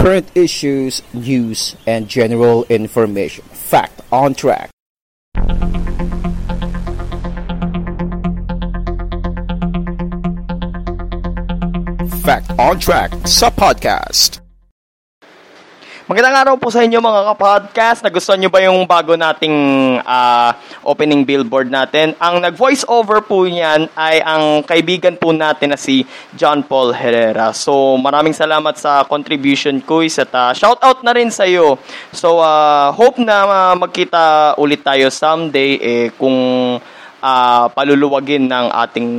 current issues, news, and general information. Fact on track. Fact on track sub podcast. Magandang araw po sa inyo mga kapodcast. Nagustuhan nyo ba yung bago nating uh, opening billboard natin? Ang nag-voice over po niyan ay ang kaibigan po natin na si John Paul Herrera. So maraming salamat sa contribution ko at uh, shout out na rin sa iyo. So uh, hope na uh, magkita ulit tayo someday eh, kung uh, paluluwagin ng ating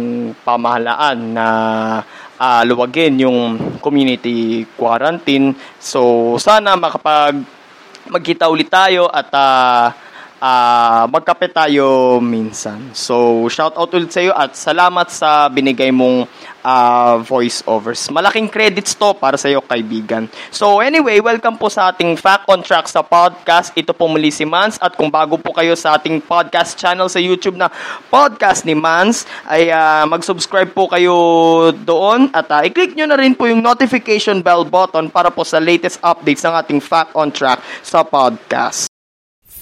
pamahalaan na uh, luwagin yung community quarantine. So, sana makapag magkita ulit tayo at uh, uh, magkape tayo minsan. So, shout out ulit sa iyo at salamat sa binigay mong uh, voiceovers. Malaking credits to para sa iyo, kaibigan. So, anyway, welcome po sa ating Fact on Track sa podcast. Ito po muli si Mans at kung bago po kayo sa ating podcast channel sa YouTube na Podcast ni Mans, ay uh, mag-subscribe po kayo doon at uh, i-click nyo na rin po yung notification bell button para po sa latest updates ng ating Fact on Track sa podcast.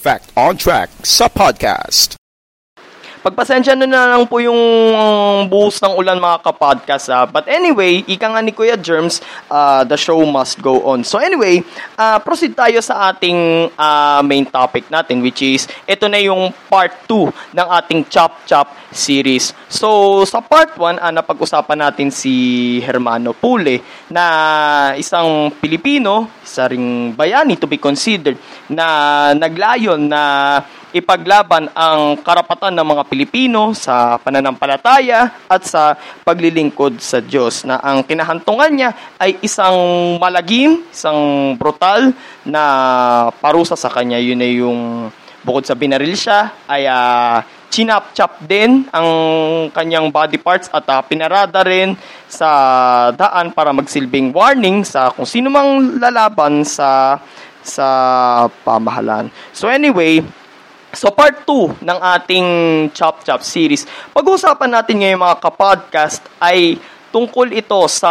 Fact on Track sa podcast. Pagpasensya na lang po yung buhos ng ulan mga kapodcast. Uh, but anyway, ika nga ni Kuya Germs, uh, the show must go on. So anyway, uh, proceed tayo sa ating uh, main topic natin which is ito na yung part 2 ng ating Chop Chop series. So sa part 1, uh, napag-usapan natin si Hermano Pule na isang Pilipino, isa ring bayani to be considered na naglayon na ipaglaban ang karapatan ng mga Pilipino sa pananampalataya at sa paglilingkod sa Diyos na ang kinahantungan niya ay isang malagim, isang brutal na parusa sa kanya. Yun ay yung bukod sa binaril siya ay uh, chinap-chop din ang kanyang body parts at uh, pinarada rin sa daan para magsilbing warning sa kung sino mang lalaban sa sa pamahalan. So anyway, So part 2 ng ating Chop Chop series, pag-uusapan natin ngayon mga kapodcast ay tungkol ito sa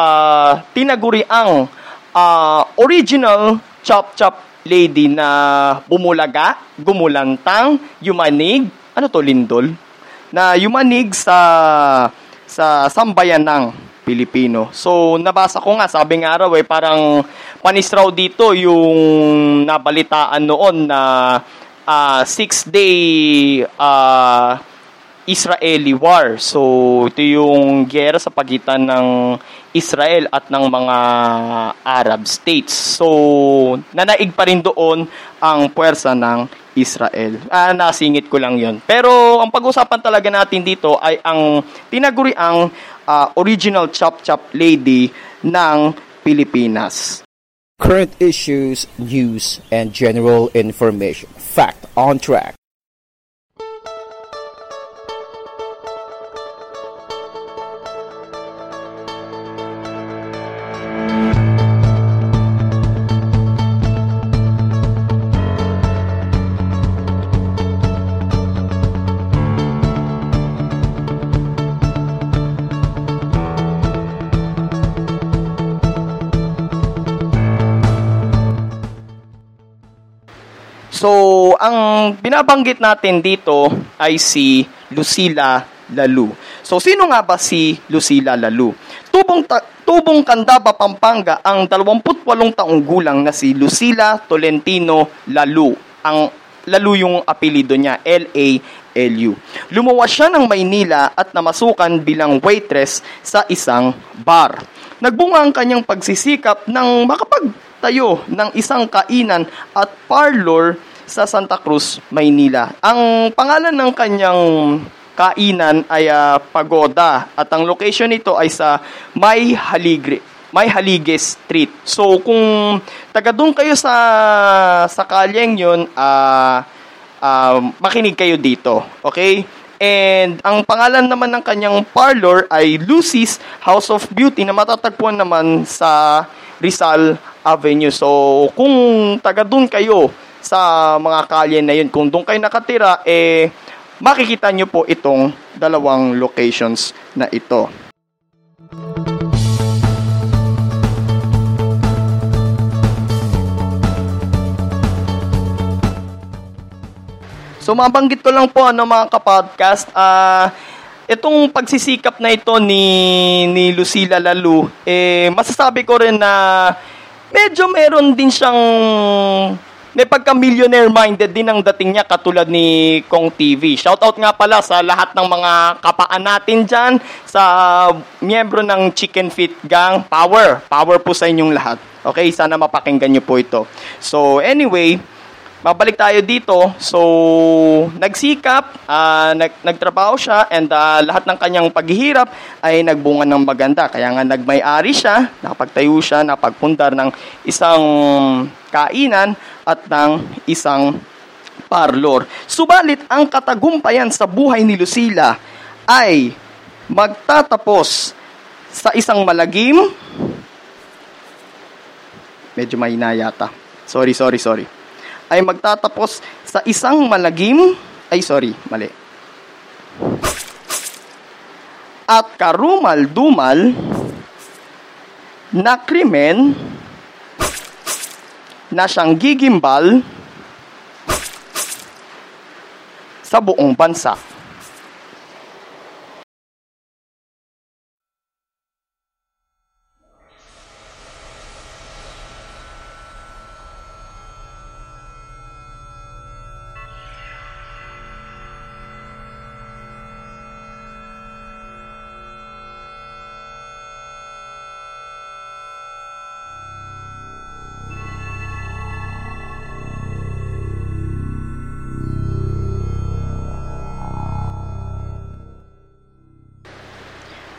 tinaguriang uh, original Chop Chop lady na bumulaga, gumulantang, yumanig, ano to lindol? Na yumanig sa sa sambayan ng Pilipino. So, nabasa ko nga, sabi nga araw eh, parang panis raw dito yung nabalitaan noon na uh, six-day uh, Israeli war. So, ito yung gera sa pagitan ng Israel at ng mga Arab states. So, nanaig pa rin doon ang puwersa ng Israel. Ah, nasingit ko lang yon. Pero, ang pag-usapan talaga natin dito ay ang tinaguriang uh, original chop-chop lady ng Pilipinas. Current issues, news, and general information. Fact on track. So, ang binabanggit natin dito ay si Lucila Lalu. So, sino nga ba si Lucila Lalu? Tubong, ta- tubong Candaba, Pampanga, ang 28 taong gulang na si Lucila Tolentino Lalu. Ang Lalu yung apelido niya, L-A-L-U. Lumuwas siya ng Maynila at namasukan bilang waitress sa isang bar. Nagbunga ang kanyang pagsisikap ng makapagtayo ng isang kainan at parlor sa Santa Cruz, Maynila. Ang pangalan ng kanyang kainan ay uh, Pagoda at ang location nito ay sa May Haligre may Halige Street. So kung taga doon kayo sa sa kalyeng 'yon, uh, uh, makinig kayo dito. Okay? And ang pangalan naman ng kanyang parlor ay Lucy's House of Beauty na matatagpuan naman sa Rizal Avenue. So kung taga doon kayo sa mga kalye na yun. Kung doon kayo nakatira, eh, makikita nyo po itong dalawang locations na ito. So mabanggit ko lang po ano mga kapodcast, ah uh, itong pagsisikap na ito ni ni Lucila Lalu, eh masasabi ko rin na medyo meron din siyang may pagka-millionaire minded din ang dating niya katulad ni Kong TV. Shoutout nga pala sa lahat ng mga kapaan natin dyan, sa miyembro ng Chicken Fit Gang. Power! Power po sa inyong lahat. Okay, sana mapakinggan niyo po ito. So, anyway, Babalik tayo dito. So, nagsikap, uh, nag, nagtrabaho siya, and uh, lahat ng kanyang paghihirap ay nagbunga ng maganda. Kaya nga nagmay-ari siya, nakapagtayo siya, napagpundar ng isang kainan at ng isang parlor. Subalit, ang katagumpayan sa buhay ni Lucila ay magtatapos sa isang malagim, medyo mahina yata. Sorry, sorry, sorry ay magtatapos sa isang malagim, ay sorry, mali. At karumal-dumal na krimen na siyang gigimbal sa buong bansa.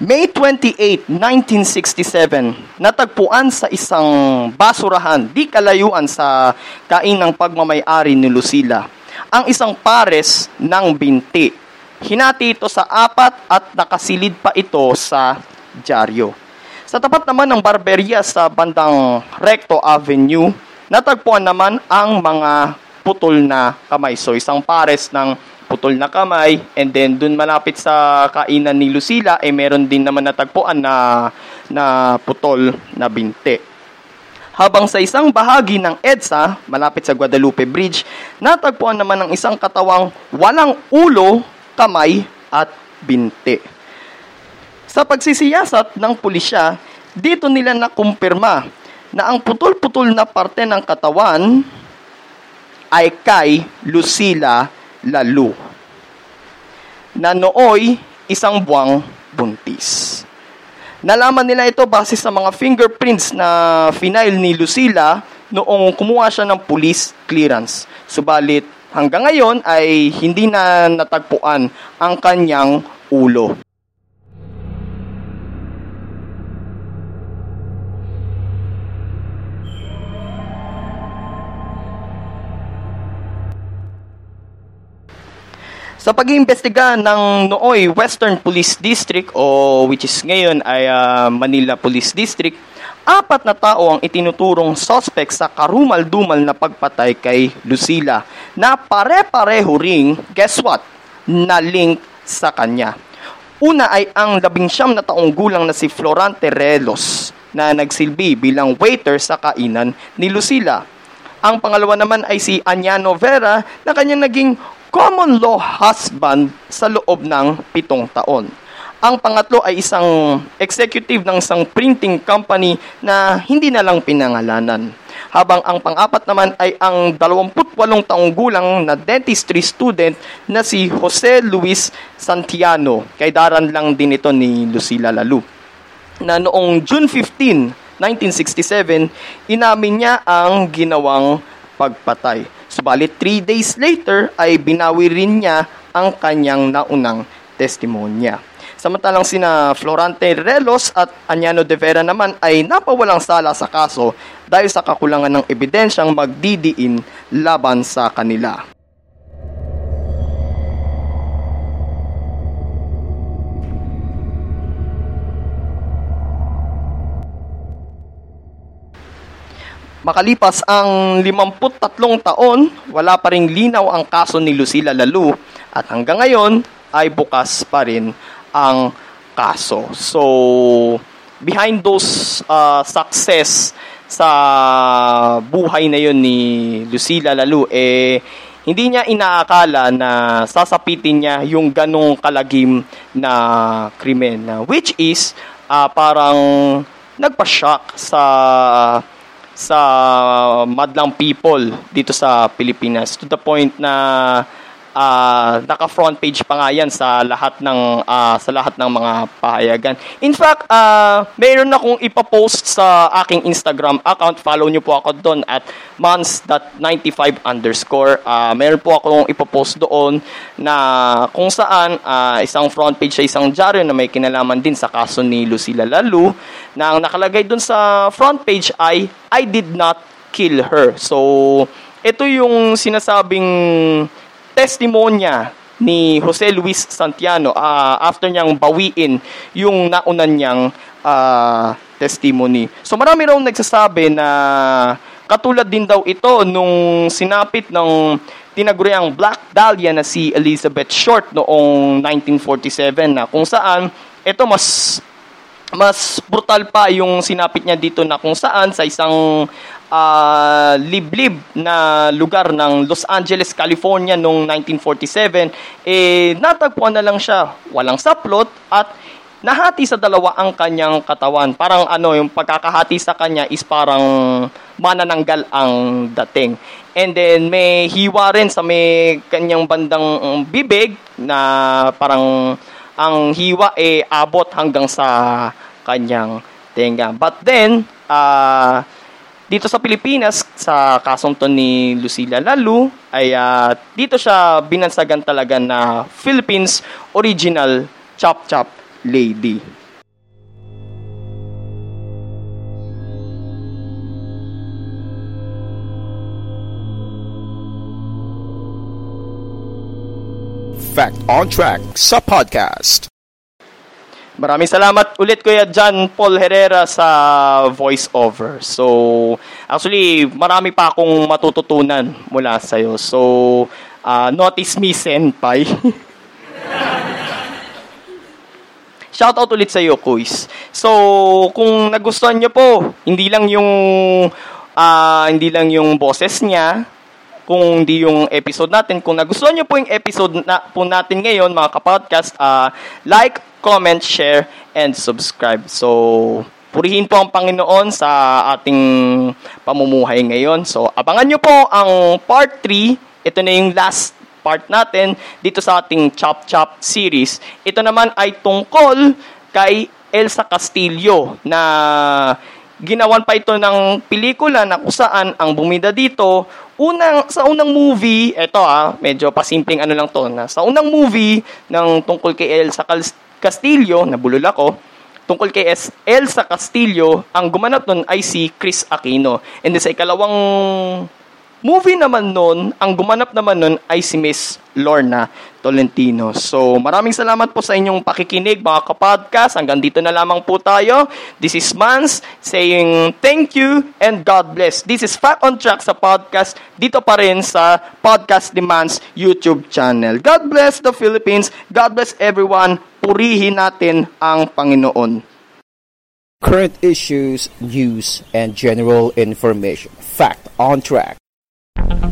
May 28, 1967, natagpuan sa isang basurahan di kalayuan sa kainang pagmamayari ni Lucila ang isang pares ng binti. Hinati ito sa apat at nakasilid pa ito sa dyaryo. Sa tapat naman ng barberya sa bandang Recto Avenue, natagpuan naman ang mga putol na kamay. So isang pares ng putol na kamay, and then dun malapit sa kainan ni Lucila, eh meron din naman natagpuan na, na putol na binte. Habang sa isang bahagi ng EDSA, malapit sa Guadalupe Bridge, natagpuan naman ng isang katawang walang ulo, kamay at binte. Sa pagsisiyasat ng pulisya, dito nila nakumpirma na ang putol-putol na parte ng katawan ay kay Lucila Lalu na nooy isang buwang buntis. Nalaman nila ito base sa mga fingerprints na final ni Lucila noong kumuha siya ng police clearance. Subalit hanggang ngayon ay hindi na natagpuan ang kanyang ulo. Sa pag-iimbestiga ng Nooy Western Police District o which is ngayon ay uh, Manila Police District, apat na tao ang itinuturong suspect sa karumal-dumal na pagpatay kay Lucila na pare-pareho ring, guess what, na link sa kanya. Una ay ang labing siyam na taong gulang na si Florante Relos na nagsilbi bilang waiter sa kainan ni Lucila. Ang pangalawa naman ay si Anyano Vera na kanyang naging common law husband sa loob ng pitong taon. Ang pangatlo ay isang executive ng isang printing company na hindi na lang pinangalanan. Habang ang pang-apat naman ay ang 28 taong gulang na dentistry student na si Jose Luis Santiano. Kay daran lang din ito ni Lucila Lalu. Na noong June 15, 1967, inamin niya ang ginawang pagpatay. Subalit 3 days later ay binawi rin niya ang kanyang naunang testimonya. Samantalang sina Florante Relos at Anyano de Vera naman ay napawalang sala sa kaso dahil sa kakulangan ng ebidensyang magdidiin laban sa kanila. Makalipas ang 53 taon, wala pa ring linaw ang kaso ni Lucila Lalu at hanggang ngayon ay bukas pa rin ang kaso. So, behind those uh, success sa buhay na yon ni Lucila Lalu, eh, hindi niya inaakala na sasapitin niya yung ganong kalagim na krimen which is uh, parang nagpa-shock sa sa madlang people dito sa Pilipinas to the point na uh, naka front page pa nga yan sa lahat ng uh, sa lahat ng mga pahayagan. In fact, uh, mayroon akong ipa-post sa aking Instagram account. Follow niyo po ako doon at months.95 underscore. Uh, mayroon po akong ipa-post doon na kung saan uh, isang front page sa isang dyaryo na may kinalaman din sa kaso ni Lucila Lalu na ang nakalagay doon sa front page ay I did not kill her. So, ito yung sinasabing testimonya ni Jose Luis Santiano uh, after niyang bawiin yung naunan niyang uh, testimony. So marami raw nagsasabi na katulad din daw ito nung sinapit ng tinaguriang Black Dahlia na si Elizabeth Short noong 1947 na kung saan ito mas mas brutal pa yung sinapit niya dito na kung saan sa isang uh, liblib na lugar ng Los Angeles, California noong 1947, eh natagpuan na lang siya, walang saplot at nahati sa dalawa ang kanyang katawan. Parang ano, yung pagkakahati sa kanya is parang manananggal ang dating. And then may hiwa rin sa may kanyang bandang bibig na parang ang hiwa eh abot hanggang sa kanyang tenga. But then, uh, dito sa Pilipinas, sa kasong to ni Lucila Lalu, ay uh, dito siya binansagan talaga na Philippines original Chop Chop Lady. Fact on Track sa podcast. Maraming salamat ulit Kuya John Paul Herrera sa voiceover. So, actually, marami pa akong matututunan mula sa iyo. So, uh, notice me, Senpai. Shout out ulit sa iyo, Kuis. So, kung nagustuhan niyo po, hindi lang yung uh, hindi lang yung boses niya, kung hindi yung episode natin. Kung nagustuhan niyo po yung episode na po natin ngayon, mga kapodcast, uh, like, comment, share, and subscribe. So, purihin po ang Panginoon sa ating pamumuhay ngayon. So, abangan nyo po ang part 3. Ito na yung last part natin dito sa ating Chop Chop series. Ito naman ay tungkol kay Elsa Castillo na ginawan pa ito ng pelikula na kung saan ang bumida dito unang sa unang movie, eto ah, medyo pasimpleng ano lang to na sa unang movie ng tungkol kay Elsa Castillo, nabulol ako, tungkol kay Elsa Castillo, ang gumanap nun ay si Chris Aquino. And then sa ikalawang movie naman nun, ang gumanap naman nun ay si Miss Lorna Tolentino. So, maraming salamat po sa inyong pakikinig, mga kapodcast. Hanggang dito na lamang po tayo. This is Mans saying thank you and God bless. This is Fact on Track sa podcast. Dito pa rin sa Podcast Demands YouTube channel. God bless the Philippines. God bless everyone. Purihin natin ang Panginoon. Current issues, news, and general information. Fact on Track Thank you